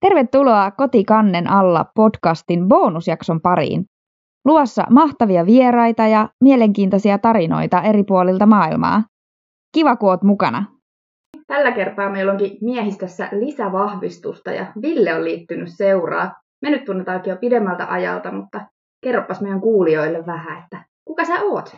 Tervetuloa Kotikannen alla podcastin bonusjakson pariin. Luossa mahtavia vieraita ja mielenkiintoisia tarinoita eri puolilta maailmaa. Kiva, kun oot mukana. Tällä kertaa meillä onkin miehistössä lisävahvistusta ja Ville on liittynyt seuraa. Me nyt tunnetaankin jo pidemmältä ajalta, mutta kerropas meidän kuulijoille vähän, että kuka sä oot?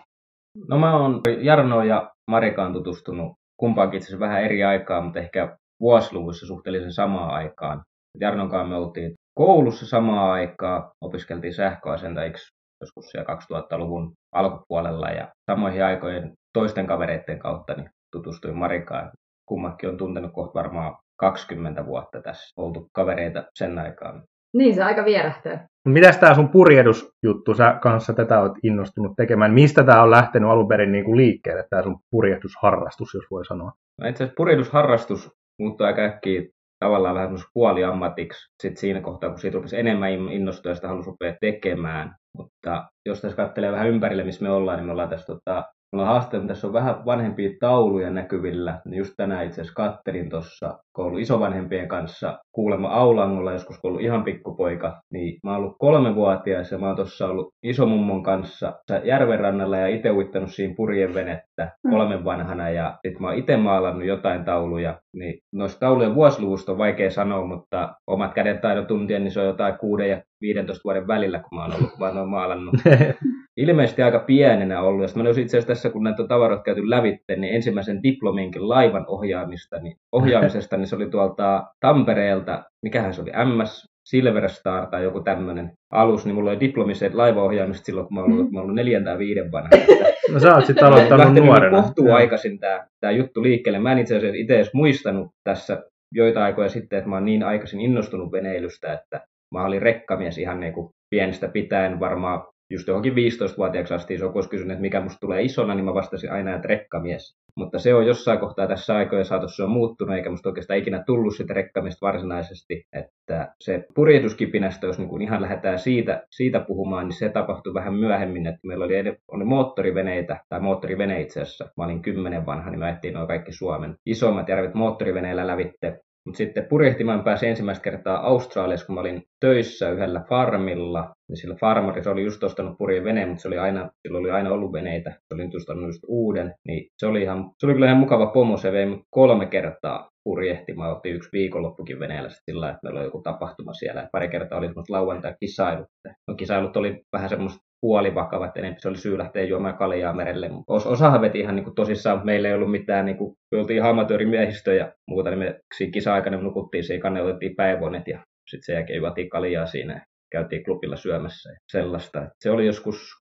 No mä oon Jarno ja Marikaan tutustunut kumpaankin itse vähän eri aikaa, mutta ehkä vuosiluvussa suhteellisen samaan aikaan. Jarnon kanssa me oltiin koulussa samaan aikaa, opiskeltiin sähköasentajiksi joskus siellä 2000-luvun alkupuolella ja samoihin aikoihin toisten kavereiden kautta niin tutustuin Marikaan. Kummakin on tuntenut kohta varmaan 20 vuotta tässä, oltu kavereita sen aikaan. Niin, se aika vierähtää. Mitäs tämä sun purjehdusjuttu, sä kanssa tätä oot innostunut tekemään? Mistä tämä on lähtenyt alun perin niin kuin liikkeelle, tämä sun purjehdusharrastus, jos voi sanoa? No itse asiassa purjehdusharrastus muuttui aika äkkiä tavallaan vähän puoliammatiksi sitten siinä kohtaa, kun siitä rupesi enemmän innostua ja sitä halusi rupea tekemään. Mutta jos tässä katselee vähän ympärille, missä me ollaan, niin me ollaan tässä tota, Mulla on haaste, tässä on vähän vanhempia tauluja näkyvillä. Just tänään itse asiassa kattelin tuossa koulu isovanhempien kanssa kuulemma Aulangolla, joskus kun ollut ihan pikkupoika. Niin mä oon ollut kolmevuotias ja mä oon tuossa ollut isomummon kanssa järvenrannalla ja itse uittanut siinä purjevenettä mm. kolmen vanhana. Ja sit mä oon itse maalannut jotain tauluja. Niin noista taulujen vuosiluvusta on vaikea sanoa, mutta omat kädentaidon tuntien, niin se on jotain 6 ja 15 vuoden välillä, kun mä oon ollut vaan noin maalannut. ilmeisesti aika pienenä ollut. Ja mä itse asiassa tässä, kun näitä tavaroita käyty lävitte, niin ensimmäisen diplominkin laivan ohjaamista, niin, ohjaamisesta, niin se oli tuolta Tampereelta, mikähän se oli, MS Silver Star tai joku tämmöinen alus, niin mulla oli diplomiset laivaohjaamista silloin, kun mä olin, ollut, mä ollut neljän tai viiden vanha. No sä oot sitten aloittanut nuorena. kohtuu aikaisin tämä, tämä juttu liikkeelle. Mä en itse asiassa itse edes muistanut tässä joita aikoja sitten, että mä oon niin aikaisin innostunut veneilystä, että mä olin rekkamies ihan niin kuin pienestä pitäen varmaan just johonkin 15-vuotiaaksi asti, jos joku olisi kysynyt, että mikä musta tulee isona, niin mä vastasin aina, että rekkamies. Mutta se on jossain kohtaa tässä aikojen saatossa on muuttunut, eikä musta oikeastaan ikinä tullut sitä rekkamista varsinaisesti. Että se purjehduskipinästä, jos niin ihan lähdetään siitä, siitä puhumaan, niin se tapahtui vähän myöhemmin, että meillä oli, oli moottoriveneitä, tai moottorivene itse asiassa. Mä olin kymmenen vanha, niin mä etsin noin kaikki Suomen isommat järvet moottoriveneillä lävitte. Mutta sitten purjehtimaan pääsin ensimmäistä kertaa Australiassa, kun mä olin töissä yhdellä farmilla. Niin sillä farmarissa oli just ostanut purjen veneen, mutta se oli aina, sillä oli aina ollut veneitä. Se oli nyt ostanut just uuden. Niin se oli, ihan, se oli kyllä ihan mukava pomo. Se vei kolme kertaa purjehtimaan. Otti yksi viikonloppukin veneellä sillä että meillä oli joku tapahtuma siellä. Pari kertaa oli semmoista lauantai-kisailut. No kisailut oli vähän semmoista puolivakava, että enemmän se oli syy lähteä juomaan kaljaa merelle. Os, osahan veti ihan niin kuin tosissaan, meillä ei ollut mitään, niin kuin, me oltiin ihan amatöörimiehistö ja muuta, niin me kisa-aikana nukuttiin siinä, ne otettiin päivonet ja sitten sen jälkeen juotiin kaljaa siinä käytiin klubilla syömässä ja sellaista. Se oli joskus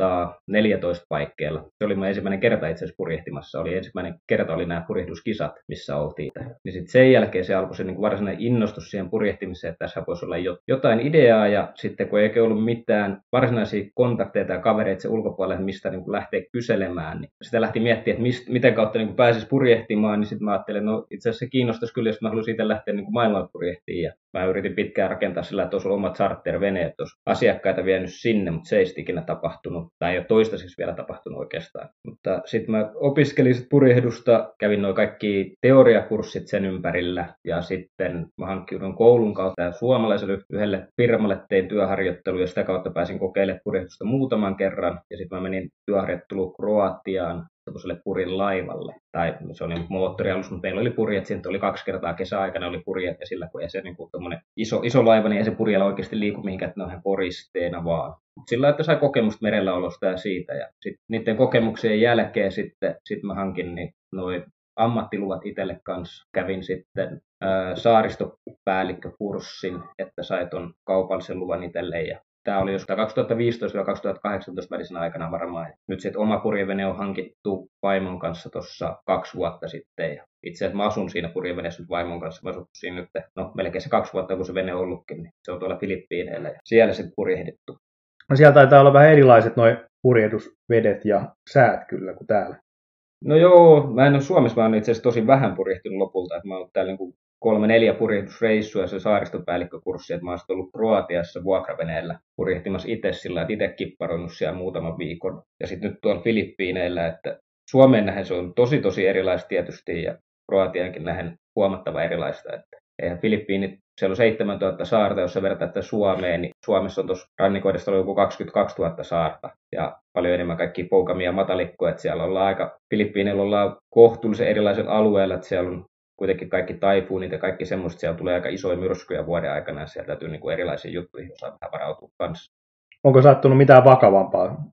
2014 paikkeilla. Se oli mun ensimmäinen kerta itse asiassa purjehtimassa. Oli ensimmäinen kerta oli nämä purjehduskisat, missä oltiin. Niin sitten sen jälkeen se alkoi se niin varsinainen innostus siihen purjehtimiseen, että tässä voisi olla jotain ideaa. Ja sitten kun ei ollut mitään varsinaisia kontakteja tai kavereita se ulkopuolelle, mistä niin kuin lähtee kyselemään, niin sitä lähti miettimään, että mist, miten kautta niin pääsisi purjehtimaan. Niin sitten mä ajattelin, no itse asiassa se kiinnostaisi kyllä, jos mä haluaisin itse lähteä niin maailmalle purjehtiin. Ja mä yritin pitkään rakentaa sillä, että olisi ollut omat charterveneet, olisi asiakkaita vienyt sinne, mutta se ei ikinä tapahtunut, tai ei ole toistaiseksi vielä tapahtunut oikeastaan. Mutta sitten mä opiskelin sit purjehdusta, kävin noin kaikki teoriakurssit sen ympärillä, ja sitten mä hankkiudun koulun kautta suomalaiselle yhdelle firmalle tein työharjoittelu, ja sitä kautta pääsin kokeilemaan purjehdusta muutaman kerran, ja sitten mä menin työharjoitteluun Kroatiaan semmoiselle purin laivalle. Tai se oli moottorialus, mutta meillä oli purjet, siitä oli kaksi kertaa kesäaikana oli purjet, ja sillä kun ei se niin kuin iso, iso laiva, niin ei se purjella oikeasti liiku mihinkään, että ne on ihan poristeena vaan. Sillä että sai kokemusta merellä olosta ja siitä. Ja sitten niiden kokemuksien jälkeen sitten sit mä hankin niin noin ammattiluvat itselle kanssa. Kävin sitten ää, saaristopäällikkökurssin, että sai tuon kaupallisen luvan itselle ja Tämä oli jostain 2015-2018 välisenä aikana varmaan. Nyt sitten oma purjevene on hankittu vaimon kanssa tuossa kaksi vuotta sitten. Ja itse asiassa mä asun siinä purjeveneessä nyt vaimon kanssa. Mä asun siinä nyt, no melkein se kaksi vuotta, kun se vene on ollutkin, niin se on tuolla Filippiineillä ja siellä sitten purjehdittu. No siellä taitaa olla vähän erilaiset noin purjehdusvedet ja säät kyllä kuin täällä. No joo, mä en ole Suomessa, mä oon itse asiassa tosi vähän purjehtinut lopulta. Että mä oon täällä niin kolme neljä purjehdusreissua se saaristopäällikkökurssi, että mä oon ollut Kroatiassa vuokraveneellä purjehtimassa itse sillä, että itse kipparoinut siellä muutaman viikon. Ja sitten nyt tuolla Filippiineillä, että Suomeen nähen se on tosi tosi erilaista tietysti ja Kroatiankin nähen huomattava erilaista, että eihän Filippiinit siellä on 7000 saarta, jos sä vertaat Suomeen, niin Suomessa on tuossa rannikoidesta joku 22 000 saarta ja paljon enemmän kaikki poukamia matalikkoja, että siellä ollaan aika, Filippiineillä ollaan kohtuullisen erilaisella alueella, että siellä on kuitenkin kaikki taifuunit ja kaikki semmoista, siellä tulee aika isoja myrskyjä vuoden aikana ja sieltä täytyy niin kuin erilaisia juttuja, jos vähän varautua kanssa. Onko sattunut mitään vakavampaa?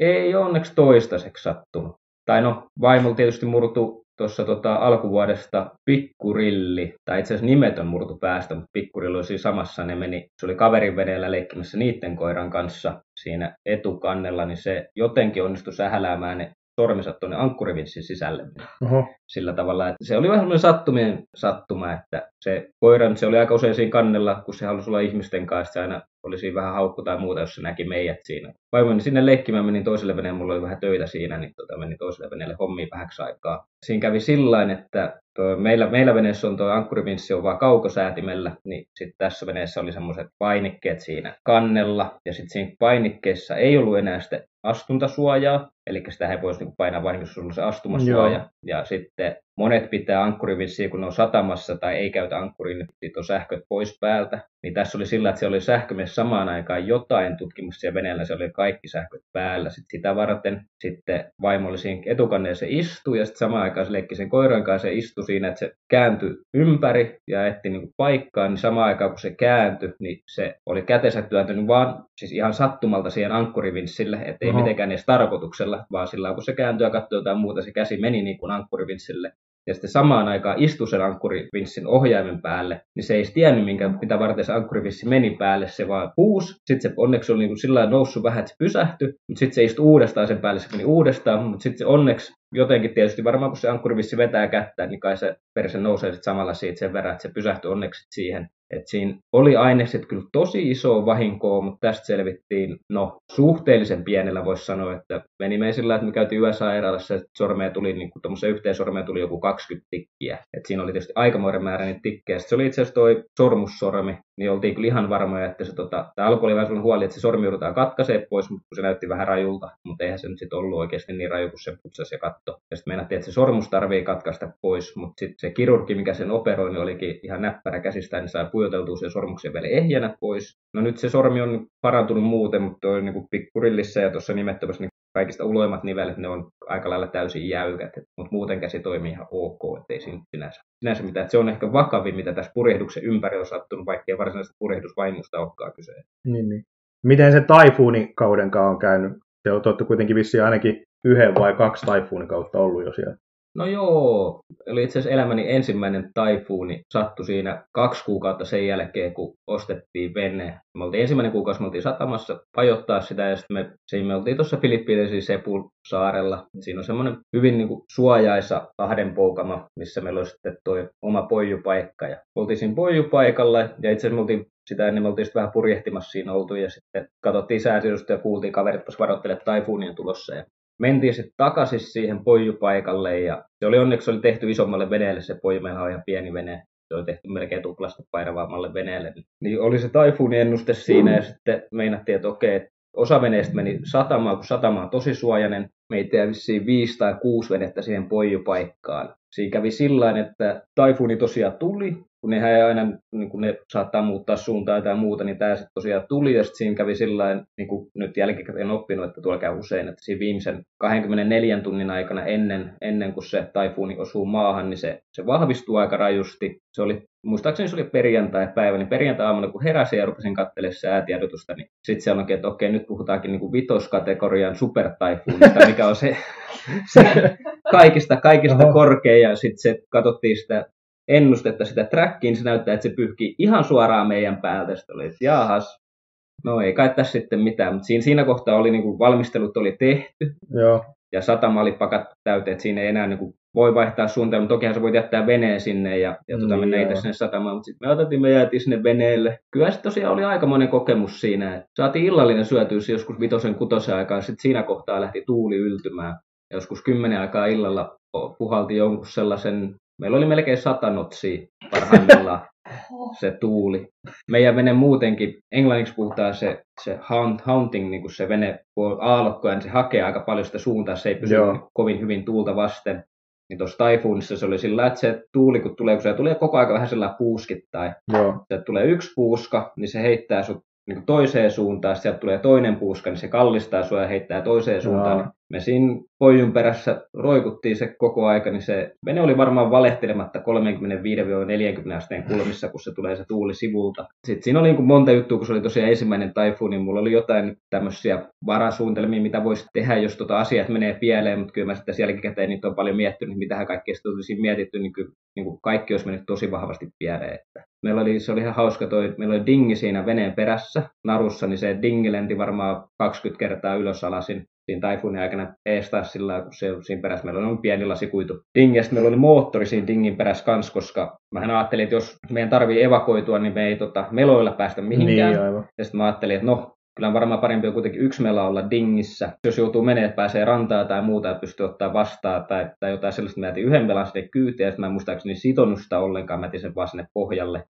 Ei onneksi toistaiseksi sattunut. Tai no, vaimolla tietysti murtu tuossa tota, alkuvuodesta pikkurilli, tai itse asiassa nimetön murtu päästä, mutta pikkurilli oli siinä samassa, ne meni, se oli kaverin veneellä leikkimässä niiden koiran kanssa siinä etukannella, niin se jotenkin onnistui sähäläämään ne sormensa tuonne ankkurivinssin sisälle. Oho. Sillä tavalla, että se oli vähän sellainen sattumien sattuma, että se koiran, se oli aika usein siinä kannella, kun se halusi olla ihmisten kanssa, se aina oli siinä vähän haukku tai muuta, jos se näki meidät siinä. Vaimoni sinne leikkimään, menin toiselle veneelle, mulla oli vähän töitä siinä, niin tota, menin toiselle veneelle hommiin vähäksi aikaa. Siinä kävi sillä että toi, meillä, meillä veneessä on tuo ankkurivinssi on vaan kaukosäätimellä, niin sitten tässä veneessä oli semmoiset painikkeet siinä kannella, ja sitten siinä painikkeessa ei ollut enää sitä astuntasuojaa, eli sitä he voisi niinku painaa vain, jos on se astumasuoja. Joo. Ja sitten monet pitää ankkurivissiä, kun ne on satamassa tai ei käytä ankkurin, niin on sähköt pois päältä. Niin tässä oli sillä, että se oli sähkömies samaan aikaan jotain tutkimusta siellä veneellä, se oli kaikki sähköt päällä. Sitten sitä varten sitten vaimo oli siinä etukanneessa istui ja sitten samaan aikaan se leikki sen koiran kanssa ja istui siinä, että se kääntyi ympäri ja etti niin paikkaa, niin samaan aikaan kun se kääntyi, niin se oli kätensä työntynyt vaan siis ihan sattumalta siihen ankkurivinssille, ettei Oho. mitenkään edes tarkoituksella, vaan sillä kun se kääntyi ja katsoi jotain muuta, se käsi meni niin kuin ankkurivinssille ja sitten samaan aikaan istui sen ankkurivinssin ohjaimen päälle, niin se ei tiennyt, minkä, mitä varten se ankkurivinssi meni päälle, se vaan puus. Sitten se onneksi oli niin sillä noussut vähän, että se pysähtyi, mutta sitten se istui uudestaan sen päälle, se meni uudestaan, mutta sitten se onneksi jotenkin tietysti varmaan kun se ankkurivissi vetää kättä, niin kai se perse nousee sitten samalla siitä sen verran, että se pysähtyi onneksi siihen et siinä oli ainekset kyllä tosi iso vahinkoa, mutta tästä selvittiin no, suhteellisen pienellä, voisi sanoa, että meni me sillä, että me käytiin yösairaalassa, että sormea tuli, niin kuin yhteen sormeen tuli joku 20 tikkiä. Et siinä oli tietysti aikamoinen määrä niitä tikkejä. Sitten se oli itse asiassa toi sormussormi, niin oltiin kyllä ihan varmoja, että se tota, tämä alku oli vähän huoli, että se sormi joudutaan katkaisee pois, mutta se näytti vähän rajulta, mutta eihän se nyt sitten ollut oikeasti niin raju, kun se putsasi ja katto. Ja sitten meinattiin, että se sormus tarvii katkaista pois, mutta sitten se kirurgi, mikä sen operoi, niin olikin ihan näppärä käsistään, niin sai pujoteltua sen sormuksen vielä ehjänä pois. No nyt se sormi on parantunut muuten, mutta toi niin pikkurillissä ja tuossa nimettömässä niin kaikista uloimmat nivelet, ne on aika lailla täysin jäykät, mutta muuten käsi toimii ihan ok, ettei siinä sinänsä, sinänsä mitään. Et se on ehkä vakavin, mitä tässä purjehduksen ympärillä on sattunut, vaikkei varsinaisesta purjehdusvaimusta olekaan kyse. Niin, niin. Miten se taifuunin kauden on käynyt? Se on totta kuitenkin vissiin ainakin yhden vai kaksi taifuunin kautta ollut jo siellä. No joo, eli itse asiassa elämäni ensimmäinen taifuuni sattui siinä kaksi kuukautta sen jälkeen, kun ostettiin vene. Me oltiin ensimmäinen kuukausi, me oltiin satamassa pajottaa sitä ja sitten me, siinä me oltiin tuossa Filippiinesiin Sepul saarella. Siinä on semmoinen hyvin niin kuin suojaisa poukama, missä meillä on sitten tuo oma poijupaikka. Ja oltiin siinä poijupaikalla ja itse asiassa me oltiin sitä ennen me oltiin sitten vähän purjehtimassa siinä oltu ja sitten katsottiin sääsijoista ja kuultiin kaverit tuossa varoittele taifuunien tulossa. Ja mentiin sitten takaisin siihen poijupaikalle ja se oli onneksi oli tehty isommalle veneelle se poiju, meillä on ihan pieni vene, se oli tehty melkein tuplasta painavaammalle veneelle. Niin oli se taifuuni ennuste siinä ja sitten meinattiin, että okei, että osa veneestä meni satamaan, kun satama on tosi suojainen. Meitä jäi viisi tai kuusi venettä siihen poijupaikkaan. Siinä kävi sillä että taifuuni tosiaan tuli, kun ne ei aina, niin kun ne saattaa muuttaa suuntaa tai muuta, niin tämä sitten tosiaan tuli, ja sitten siinä kävi sillä niin kuin nyt jälkikäteen oppinut, että tuolla käy usein, että siinä viimeisen 24 tunnin aikana ennen, ennen kuin se taifuuni osuu maahan, niin se, se vahvistuu aika rajusti. Se oli, muistaakseni se oli perjantai-päivä, niin perjantai-aamuna kun heräsin ja rupesin katselemaan säätiedotusta, niin sitten siellä onkin, että okei, nyt puhutaankin niin kuin vitoskategorian supertaifuunista, mikä on se, se kaikista, kaikista korkein, ja sitten se katsottiin sitä ennustetta sitä trackiin, se näyttää, että se pyyhkii ihan suoraan meidän päältä. Sitten oli, että jahas, no ei kai tässä sitten mitään, mutta siinä, siinä kohtaa oli niin kuin, valmistelut oli tehty. Joo. Ja satama oli pakat täyteen, että siinä ei enää niin kuin, voi vaihtaa suunnitelmaa. Tokihan sä voit jättää veneen sinne ja, ja tuota, mennä itse sinne satamaan, mutta sitten me otettiin, me jäätiin sinne veneelle. Kyllä se tosiaan oli aikamoinen kokemus siinä. Että saatiin illallinen syötyä joskus vitosen kutosen aikaan, sitten siinä kohtaa lähti tuuli yltymään. Ja joskus kymmenen aikaa illalla puhalti jonkun sellaisen Meillä oli melkein sata notsia parhaimmillaan se tuuli. Meidän vene muutenkin, englanniksi puhutaan se, se haunting, niin kuin se vene, aallokkoja, niin se hakee aika paljon sitä suuntaa, se ei pysy Joo. kovin hyvin tuulta vasten. Niin tuossa Typhoonissa se oli sillä, että se tuuli kun tulee, kun se tulee koko ajan vähän sellainen puuskittain. Joo. Se tulee yksi puuska, niin se heittää sut niin toiseen suuntaan, sieltä tulee toinen puuska, niin se kallistaa sua ja heittää toiseen suuntaan. Joo. Niin me siinä pojun perässä roikuttiin se koko aika, niin se vene oli varmaan valehtelematta 35-40 asteen kulmissa, kun se tulee se tuuli sivulta. Sitten siinä oli niin kuin monta juttua, kun se oli tosiaan ensimmäinen taifu, niin mulla oli jotain tämmöisiä varasuunnitelmia, mitä voisi tehdä, jos tota asiat menee pieleen, mutta kyllä mä sitten jälkikäteen niitä on paljon miettinyt, mitä kaikkea sitten olisi mietitty, niin kyllä niin kuin kaikki olisi mennyt tosi vahvasti pieleen. Että meillä oli, se oli ihan hauska, toi, meillä oli dingi siinä veneen perässä narussa, niin se dingi lenti varmaan 20 kertaa ylös alasin siinä taifuunin aikana eestaa sillä kun se siinä perässä meillä on pieni lasikuitu dingi, ja meillä oli moottori siinä dingin perässä kanssa, koska mä ajattelin, että jos meidän tarvii evakoitua, niin me ei tota, meloilla päästä mihinkään. Niin, aivan. Ja sitten mä ajattelin, että no, kyllä on varmaan parempi on kuitenkin yksi mela olla dingissä. Jos joutuu menemään, että pääsee rantaa tai muuta, että pystyy ottaa vastaan tai, tai jotain sellaista, mä jätin yhden melan sinne kyyteen, ja sitten mä en muistaakseni sitonut sitä ollenkaan, mä jätin sen vaan sinne pohjalle.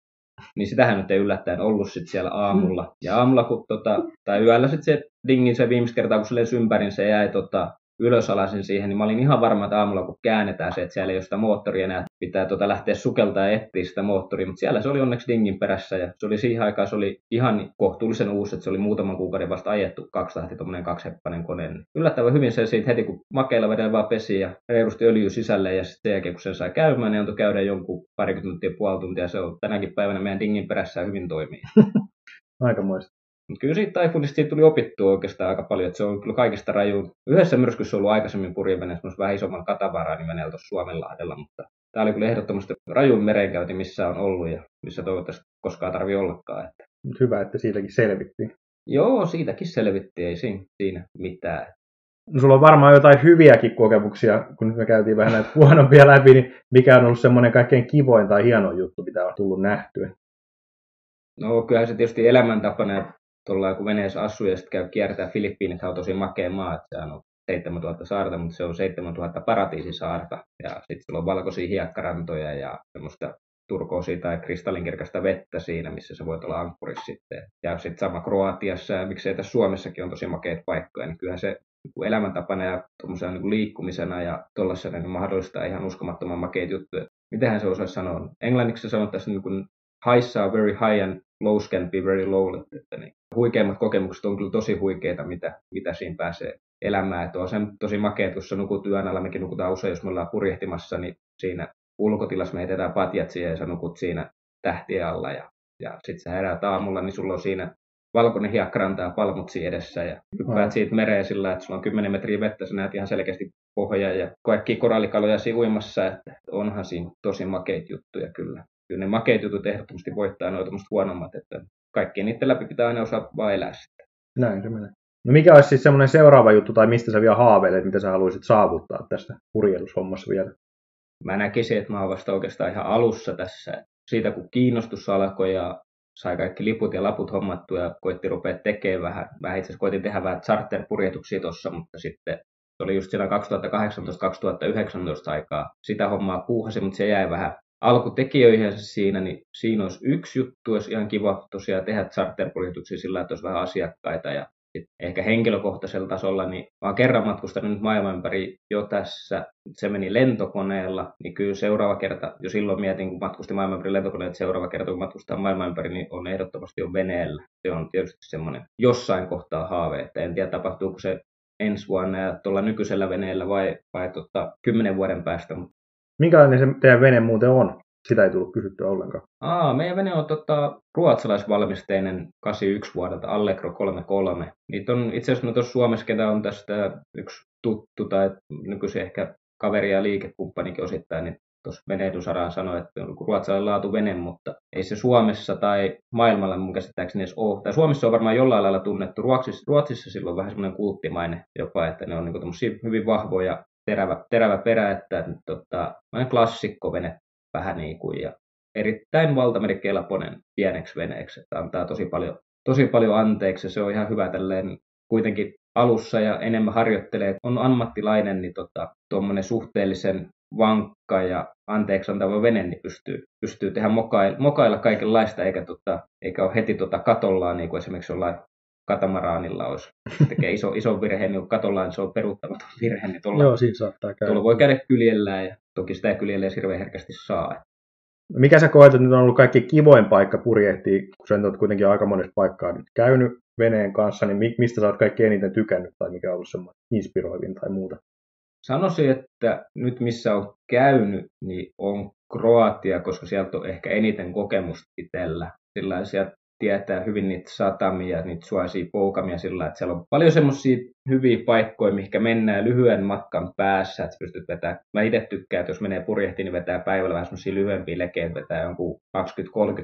Niin sitähän nyt ei yllättäen ollut sit siellä aamulla. Ja aamulla, kun tota, tai yöllä sitten se dingin se viimeistä kertaa, kun se lensi ympärin, se jäi tota, ylösalasin siihen, niin mä olin ihan varma, että aamulla kun käännetään se, että siellä ei ole sitä moottoria enää, pitää tota lähteä sukeltaa ja etsiä sitä moottoria, mutta siellä se oli onneksi dingin perässä ja se oli siihen aikaan, se oli ihan kohtuullisen uusi, että se oli muutaman kuukauden vasta ajettu kaksitahti tuommoinen kaksiheppainen kone. Niin yllättävän hyvin se siitä heti, kun makeilla vedellä vaan pesi ja reilusti öljy sisälle ja sitten sen jälkeen, kun sen sai käymään, niin antoi käydä jonkun parikymmentä tuntia, puoli tuntia, se on tänäkin päivänä meidän dingin perässä hyvin toimii. Aikamoista. Mutta kyllä siitä Typhoonista siitä tuli opittua oikeastaan aika paljon, että se on kyllä kaikista raju. Yhdessä myrskyssä on ollut aikaisemmin purjeveneessä, vähän isomman katavaraani veneellä tuossa Suomenlahdella, mutta tämä oli kyllä ehdottomasti rajun merenkäynti, missä on ollut ja missä toivottavasti koskaan tarvii ollakaan. Että. Hyvä, että siitäkin selvittiin. Joo, siitäkin selvittiin, ei siinä, siinä mitään. No, sulla on varmaan jotain hyviäkin kokemuksia, kun me käytiin vähän näitä huonompia läpi, niin mikä on ollut semmoinen kaikkein kivoin tai hieno juttu, mitä on tullut nähtyä? No kyllähän se tietysti elämäntapana, että tuolla kun veneessä asuu ja sitten käy kiertää Filippiinit, on tosi makea maa, että sehän on 7000 saarta, mutta se on 7000 paratiisisaarta. Ja sitten sillä on valkoisia hiekkarantoja ja semmoista turkoosia tai kristallinkirkasta vettä siinä, missä se voi olla ankkurissa sitten. Ja sitten sama Kroatiassa ja miksei tässä Suomessakin on tosi makeita paikkoja, niin kyllähän se niin elämäntapana ja niin liikkumisena ja tuollaisena niin mahdollistaa ihan uskomattoman makeita juttuja. Mitähän se osaisi sanoa? Englanniksi se sanottaisiin niin kuin highs are very high and lows can be very low. Että niin, huikeimmat kokemukset on kyllä tosi huikeita, mitä, mitä siinä pääsee elämään. Että on se tosi makea, kun sä nukut yön alla, mekin nukutaan usein, jos me ollaan purjehtimassa, niin siinä ulkotilassa me heitetään patjat siihen ja sä nukut siinä tähtien alla ja, ja sitten sä heräät aamulla, niin sulla on siinä valkoinen hiekkaranta ja palmut edessä ja hyppäät siitä mereen sillä, että sulla on 10 metriä vettä, sä näet ihan selkeästi pohjaa ja kaikki korallikaloja uimassa, että onhan siinä tosi makeita juttuja kyllä kyllä ne makeat jutut ehdottomasti voittaa noita huonommat, että kaikkien niiden läpi pitää aina osaa vaan elää sitten. Näin se menee. No mikä olisi siis semmoinen seuraava juttu, tai mistä sä vielä haaveilet, mitä sä haluaisit saavuttaa tästä purjehdushommassa vielä? Mä näkisin, että mä oon vasta oikeastaan ihan alussa tässä. Siitä kun kiinnostus alkoi ja sai kaikki liput ja laput hommattua ja koitti rupea tekemään vähän. Mä itse asiassa koitin tehdä vähän charter-purjehduksia tuossa, mutta sitten se oli just siinä 2018-2019 aikaa. Sitä hommaa puuhasi, mutta se jäi vähän alkutekijöihin siinä, niin siinä olisi yksi juttu, olisi ihan kiva tosiaan tehdä charterkuljetuksia sillä, että olisi vähän asiakkaita ja ehkä henkilökohtaisella tasolla, niin mä oon kerran matkustanut nyt maailman ympäri jo tässä, se meni lentokoneella, niin kyllä seuraava kerta, jo silloin mietin, kun matkustin maailman ympäri lentokoneella, että seuraava kerta, kun matkustaa maailman ympäri, niin on ehdottomasti jo veneellä. Se on tietysti semmoinen jossain kohtaa haave, että en tiedä tapahtuuko se ensi vuonna ja tuolla nykyisellä veneellä vai, vai tota, kymmenen vuoden päästä, mutta Minkälainen se teidän vene muuten on? Sitä ei tullut kysyttyä ollenkaan. Aa, meidän vene on tota, ruotsalaisvalmisteinen 81 vuodelta Allegro 33. Niitä on itse asiassa tuossa Suomessa, ketä on tästä yksi tuttu tai nykyisin ehkä kaveri ja liikekumppanikin osittain, niin tuossa venehdysaraan sanoi, että on ruotsalainen laatu vene, mutta ei se Suomessa tai maailmalla mun käsittääkseni edes ole. Tai Suomessa on varmaan jollain lailla tunnettu. Ruotsissa, Ruotsissa silloin vähän semmoinen kulttimainen jopa, että ne on niin hyvin vahvoja terävä, terävä perä, että tota, klassikkovene vähän niin kuin, ja erittäin valtamerikelpoinen pieneksi veneeksi, että antaa tosi paljon, tosi paljon anteeksi, se on ihan hyvä tälleen kuitenkin alussa ja enemmän harjoittelee, on ammattilainen, niin tuommoinen tota, suhteellisen vankka ja anteeksi antava vene, niin pystyy, pystyy tehdä mokailla, mokailla kaikenlaista, eikä, tota, eikä ole heti tota katollaan, niin kuin esimerkiksi jollain katamaraanilla olisi. Tekee iso, iso virhe, niin katolla niin se on peruuttamaton virhe, niin tuolla, Joo, siinä saattaa käydä. tuolla voi käydä kyljellään ja toki sitä kyljellään hirveän herkästi saa. Mikä sä koet, että nyt on ollut kaikki kivoin paikka purjehtia, kun sä oot kuitenkin aika monessa paikkaa nyt käynyt veneen kanssa, niin mi- mistä sä oot kaikki eniten tykännyt tai mikä on ollut semmoinen inspiroivin tai muuta? Sanoisin, että nyt missä on käynyt, niin on Kroatia, koska sieltä on ehkä eniten kokemusta itsellä. Sillä sieltä tietää hyvin niitä satamia, niitä suosia poukamia sillä, että siellä on paljon semmoisia hyviä paikkoja, mihinkä mennään lyhyen matkan päässä, että pystyt vetämään. Mä itse tykkään, että jos menee purjehtiin, niin vetää päivällä vähän semmoisia lyhyempiä lekeitä, vetää jonkun 20-30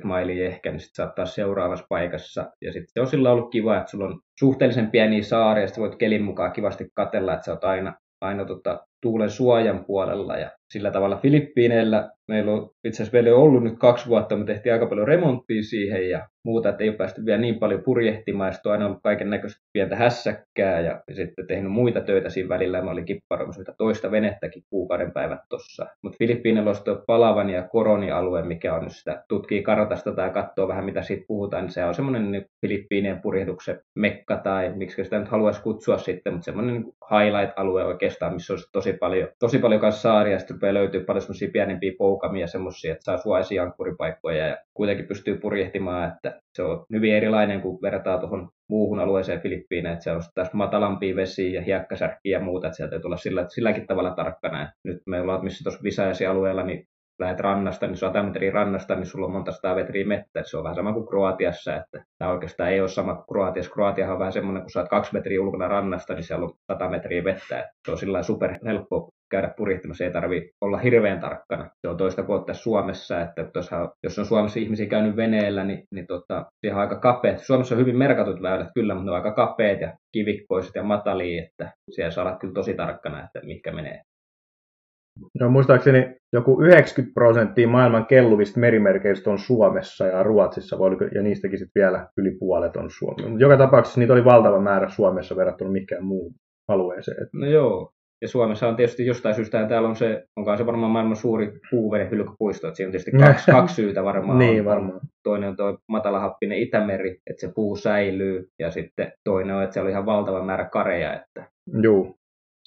mailia ehkä, niin sitten saattaa seuraavassa paikassa. Ja sitten se on sillä ollut kiva, että sulla on suhteellisen pieniä saaria, ja voit kelin mukaan kivasti katella, että sä oot aina aina tota, tuulen suojan puolella. Ja sillä tavalla Filippiineillä meillä on itse asiassa vielä ollut nyt kaksi vuotta, me tehtiin aika paljon remonttia siihen ja muuta, että ei ole päästy vielä niin paljon purjehtimaan, ja on aina ollut kaiken näköistä pientä hässäkkää ja sitten tehnyt muita töitä siinä välillä, mä olin kipparoimassa toista venettäkin kuukauden päivät tuossa. Mutta Filippiineillä on Palavan ja Koroni-alue, mikä on sitä tutkii kartasta tai katsoo vähän mitä siitä puhutaan, niin se on semmoinen niin Filippiinien purjehduksen mekka tai miksi sitä nyt haluaisi kutsua sitten, mutta semmoinen niin highlight-alue oikeastaan, missä on tosi paljon, tosi paljon kanssa saaria, sitten löytyy paljon semmoisia pienempiä poukamia semmoisia, että saa suojaisia ankkuripaikkoja ja kuitenkin pystyy purjehtimaan, että se on hyvin erilainen, kun verrataan tuohon muuhun alueeseen Filippiineen, että se on taas matalampia vesiä ja hiekkasärkkiä ja muuta, että sieltä ei tulla sillä, silläkin tavalla tarkkana. Nyt me ollaan missä tuossa Visajasi-alueella, niin lähdet rannasta, niin 100 metriä rannasta, niin sulla on monta sataa metriä mettä. Se on vähän sama kuin Kroatiassa, että tämä oikeastaan ei ole sama kuin Kroatiassa. Kroatiahan on vähän semmoinen, kun saat kaksi metriä ulkona rannasta, niin siellä on 100 metriä vettä. Se on sillä super helppo käydä purjehtimassa, ei tarvitse olla hirveän tarkkana. Se on toista puolta Suomessa, että tuossa, jos on Suomessa ihmisiä käynyt veneellä, niin, niin tota, on aika kapeat. Suomessa on hyvin merkatut väylät kyllä, mutta ne on aika kapeat ja kivikkoiset ja matalia, että siellä saa olla kyllä tosi tarkkana, että mikä menee. No muistaakseni joku 90 prosenttia maailman kelluvista merimerkeistä on Suomessa ja Ruotsissa, ja niistäkin sitten vielä yli puolet on Suomessa. Joka tapauksessa niitä oli valtava määrä Suomessa verrattuna mikään muuhun alueeseen. No joo, ja Suomessa on tietysti jostain syystä, täällä on se, onkaan se varmaan maailman suuri puuveden hylkypuisto, että siinä on tietysti kaksi, kaksi syytä varmaan. niin, varmaan. Toinen on tuo matalahappinen Itämeri, että se puu säilyy, ja sitten toinen on, että se oli ihan valtava määrä kareja. Että Joo.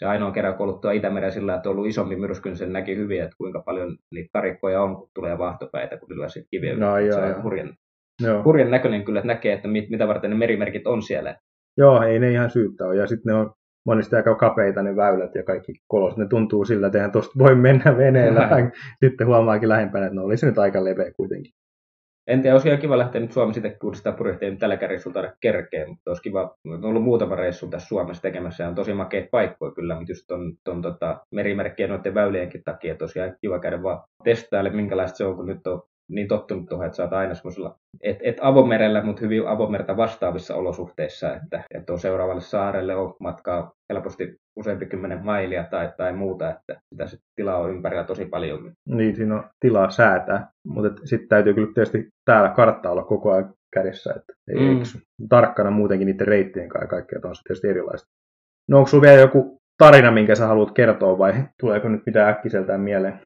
Se ainoa kerran, kun ollut Itämeren sillä, että on ollut isompi myrsky, niin sen näki hyvin, että kuinka paljon niitä karikkoja on, kun tulee vahtopäitä, kun lyö sitten kiviä. No, joo, se on joo. hurjan, Joo. hurjan näköinen kyllä, että näkee, että mit, mitä varten ne merimerkit on siellä. Joo, ei ne ihan syyttä ole. Ja sitten ne on monesti aika kapeita ne väylät ja kaikki kolos. Ne tuntuu sillä, että eihän tuosta voi mennä veneellä. Näin. Sitten huomaakin lähempänä, että no oli se nyt aika leveä kuitenkin. En tiedä, olisi ihan kiva lähteä nyt Suomessa itse uudestaan purjehtia, tällä reissulla taida kerkeä, mutta olisi kiva, on ollut muutama reissu tässä Suomessa tekemässä ja on tosi makeita paikkoja kyllä, mutta just ton, ton tota, merimerkkien noiden väylienkin takia tosiaan kiva käydä vaan testaille, minkälaista se on, kun nyt on niin tottunut tuohon, että sä oot aina semmoisella, et, et avomerellä, mutta hyvin avomerta vastaavissa olosuhteissa, että, että on seuraavalle saarelle on matkaa helposti useampi kymmenen mailia tai, tai muuta, että sitä sit tilaa on ympärillä tosi paljon. Niin, siinä on tilaa säätää. Mutta sitten täytyy kyllä tietysti täällä kartta olla koko ajan kädessä, että ei Mm. tarkkana muutenkin niiden reittien kanssa ja kaikkea, että on se tietysti erilaista. No onko sulla vielä joku tarina, minkä sä haluat kertoa vai tuleeko nyt mitään äkkiseltään mieleen?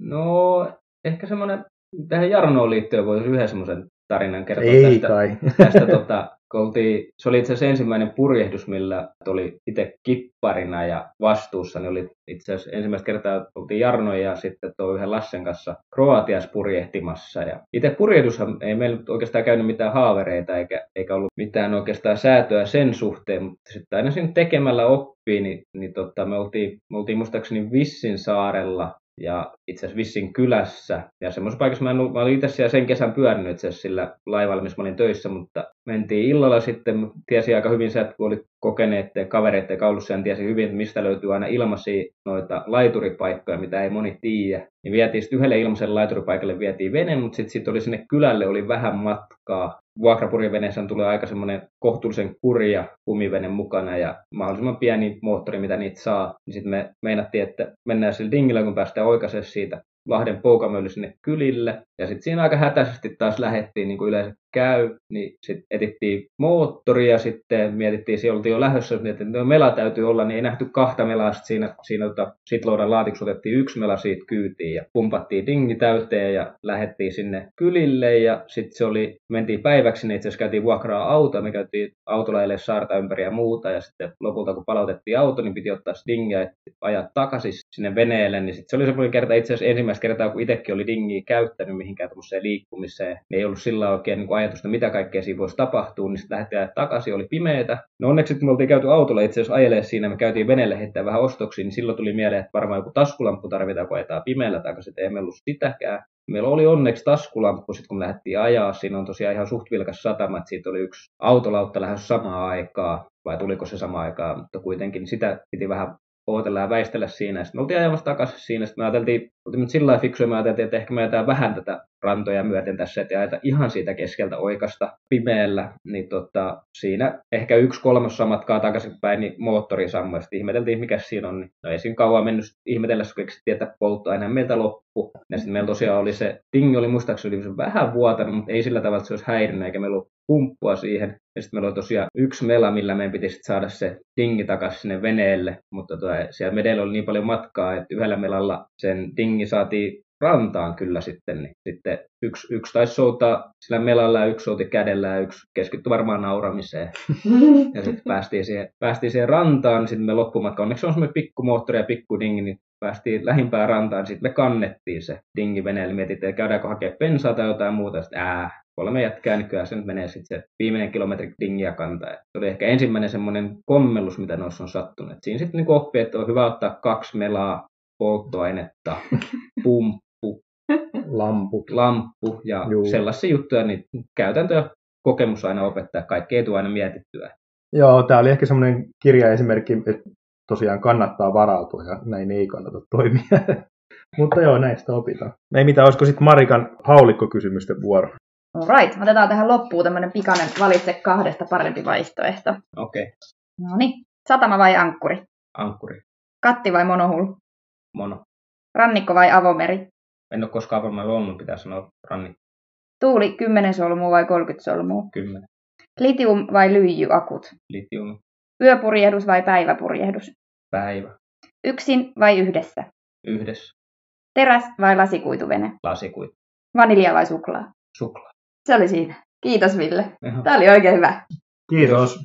No, ehkä semmoinen, tähän Jarnoon liittyen voisi yhden semmoisen tarinan kertoa ei tästä. kai. tästä tota, kun oltiin, se oli itse asiassa ensimmäinen purjehdus, millä oli itse kipparina ja vastuussa, niin oli itse asiassa ensimmäistä kertaa oltiin Jarno ja sitten tuo yhden Lassen kanssa Kroatiassa purjehtimassa. Ja itse purjehdushan ei meillä oikeastaan käynyt mitään haavereita eikä, eikä ollut mitään oikeastaan säätöä sen suhteen, mutta sitten aina siinä tekemällä oppii, niin, niin tota, me, oltiin, me oltiin muistaakseni Vissin saarella ja itse asiassa Vissin kylässä. Ja semmoisessa paikassa mä, en, mä olin itse siellä sen kesän pyörinyt itse asiassa sillä laivalla, missä mä olin töissä, mutta mentiin illalla sitten, tiesi aika hyvin että kun oli kokeneet kavereiden kaulussa, niin tiesi hyvin, että mistä löytyy aina ilmaisia noita laituripaikkoja, mitä ei moni tiedä. Niin vietiin sitten yhdelle ilmaiselle laituripaikalle vietiin vene, mutta sitten sit oli sinne kylälle oli vähän matkaa. Vuokrapurjeveneessä tulee aika semmoinen kohtuullisen kurja kumivene mukana ja mahdollisimman pieni moottori, mitä niitä saa. Niin sitten me meinattiin, että mennään sillä dingillä, kun päästään oikaiseen siitä Lahden poukamölly sinne kylille. Ja sitten siinä aika hätäisesti taas lähettiin, niin kuin yleensä käy, niin sitten etittiin moottoria, sitten mietittiin, siellä oltiin jo lähdössä, että no mela täytyy olla, niin ei nähty kahta melaa, sit siinä, siinä tota, sitloudan laatikossa otettiin yksi mela siitä kyytiin ja pumpattiin dingi täyteen ja lähdettiin sinne kylille ja sitten se oli, mentiin päiväksi, niin itse asiassa käytiin vuokraa auto, me käytiin autolla saarta ympäri ja muuta ja sitten lopulta kun palautettiin auto, niin piti ottaa dingiä ja ajaa takaisin sinne veneelle, niin sitten se oli semmoinen kerta itse asiassa ensimmäistä kertaa, kun itsekin oli dingiä käyttänyt mihinkään liikkumiseen, niin ei ollut sillä oikein niin ajatusta, mitä kaikkea siinä voisi tapahtua, niin sitten lähdettiin takaisin, oli pimeätä. No onneksi kun me oltiin käyty autolla itse asiassa ajelee siinä, me käytiin veneelle heittää vähän ostoksiin, niin silloin tuli mieleen, että varmaan joku taskulamppu tarvitaan, kun ajetaan pimeällä takaisin, että emme ollut sitäkään. Meillä oli onneksi taskulamppu, sit kun me lähdettiin ajaa. Siinä on tosiaan ihan suht vilkas satama, että siitä oli yksi autolautta lähes samaa aikaa, vai tuliko se samaan aikaan, mutta kuitenkin sitä piti vähän ootella ja väistellä siinä. Sitten me oltiin ajamassa takaisin siinä. Sitten me ajateltiin, oltiin sillä lailla fiksuja, me ajateltiin, että ehkä me ajetaan vähän tätä rantoja myöten tässä, että ajeta ihan siitä keskeltä oikasta pimeällä. Niin tota, siinä ehkä yksi kolmasosa matkaa takaisinpäin, niin moottori sammui. Sitten ihmeteltiin, mikä siinä on. Niin no ei siinä kauan mennyt ihmetellä, kun keksittiin, että polttoaine meiltä loppu. Ja sitten meillä tosiaan oli se, tingi oli muistaakseni vähän vuotanut, mutta ei sillä tavalla, että se olisi häirinyt, eikä meillä ollut pumppua siihen. Ja sitten meillä oli tosiaan yksi mela, millä meidän piti saada se dingi takaisin sinne veneelle, mutta tuo, siellä vedellä oli niin paljon matkaa, että yhdellä melalla sen dingi saatiin rantaan kyllä sitten. Niin sitten yksi, yksi taisi soutaa sillä melalla ja yksi souti kädellä ja yksi keskittyi varmaan nauramiseen. ja sitten päästiin siihen, päästiin siihen rantaan, niin sitten me loppumatka, onneksi on semmoinen pikku moottori ja pikku dingi, niin päästiin lähimpään rantaan, sitten me kannettiin se dingi veneelle, mietittiin, että käydäänkö hakea pensaa tai jotain muuta, sitten ää, kolme jätkää, niin kyllä se nyt menee sitten se viimeinen kilometri dingiä kantaa. Se oli ehkä ensimmäinen semmoinen kommellus, mitä noissa on sattunut. Et siinä sitten niin oppii, että on hyvä ottaa kaksi melaa polttoainetta, pumppu, lamput, lamppu ja Juu. sellaisia juttuja, niin käytäntö ja kokemus aina opettaa. Kaikki ei tule aina mietittyä. Joo, tämä oli ehkä semmoinen kirjaesimerkki, että tosiaan kannattaa varautua ja näin ei kannata toimia. Mutta joo, näistä opitaan. Ei mitään, olisiko sitten Marikan haulikkokysymysten vuoro? Right, otetaan tähän loppuun tämmöinen pikainen valitse kahdesta parempi vaihtoehto. Okei. Okay. No niin, satama vai ankkuri? Ankkuri. Katti vai monohul? Mono. Rannikko vai avomeri? En ole koskaan avomeri ollut, pitää sanoa rannikko. Tuuli 10 solmua vai 30 solmua? 10. Litium vai lyijyakut? Litium. Yöpurjehdus vai päiväpurjehdus? Päivä. Yksin vai yhdessä? Yhdessä. Teräs vai lasikuituvene? Lasikuitu. Vanilja vai suklaa? Suklaa. Se oli siinä. Kiitos Ville. Tämä oli oikein hyvä. Kiitos.